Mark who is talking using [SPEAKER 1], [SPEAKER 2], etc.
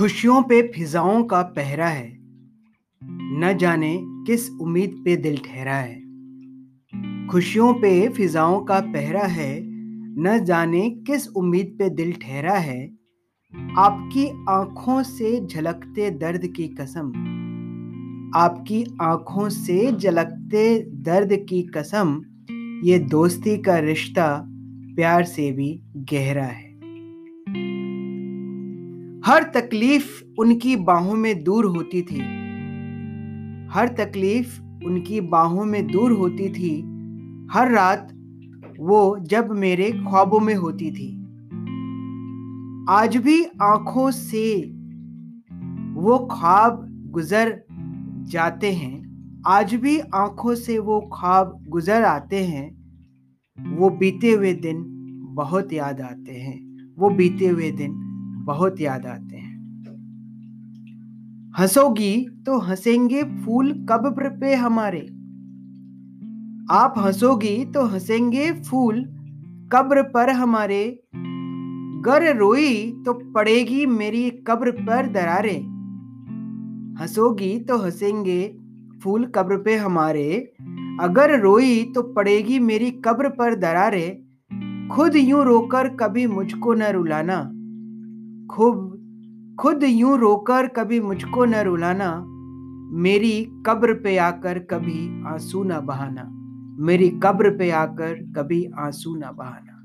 [SPEAKER 1] खुशियों पे फिजाओं का पहरा है। न जाने किस उम्मीद पे दिल ठहरा है। खुशियों पे फिजाओं का पहरा है, न जाने किस उम्मीद पे दिल ठहरा है। आपकी आँखों से झलकते दर्द की कसम। आपकी आँखों से झलकते दर्द की कसम, ये दोस्ती का रिश्ता प्यार से भी गहरा है। हर तकलीफ़ उनकी बाहों में दूर होती थी। हर तकलीफ़ उनकी बाहों में दूर होती थी। हर रात वो जब मेरे ख्वाबों में होती थी। आज भी आँखों से वो ख्वाब गुजर जाते हैं। आज भी आँखों से वो ख्वाब गुजर आते हैं। वो बीते हुए दिन बहुत याद आते हैं। वो बीते हुए दिन बहुत याद आते हैं। हंसोगी तो हंसेंगे फूल कब्र पे हमारे? आप हंसोगी तो हंसेंगे फूल कब्र पर हमारे। गर रोई तो पड़ेगी मेरी कब्र पर दरारे। हंसोगी तो हंसेंगे फूल कब्र पे हमारे। अगर रोई तो पड़ेगी मेरी कब्र पर दरारे। खुद यूँ रोकर कभी मुझको न रुलाना। खूब, खुद यूँ रोकर कभी मुझको न रुलाना, मेरी कब्र पे आकर कभी आँसू न बहाना, मेरी कब्र पे आकर कभी आँसू न बहाना।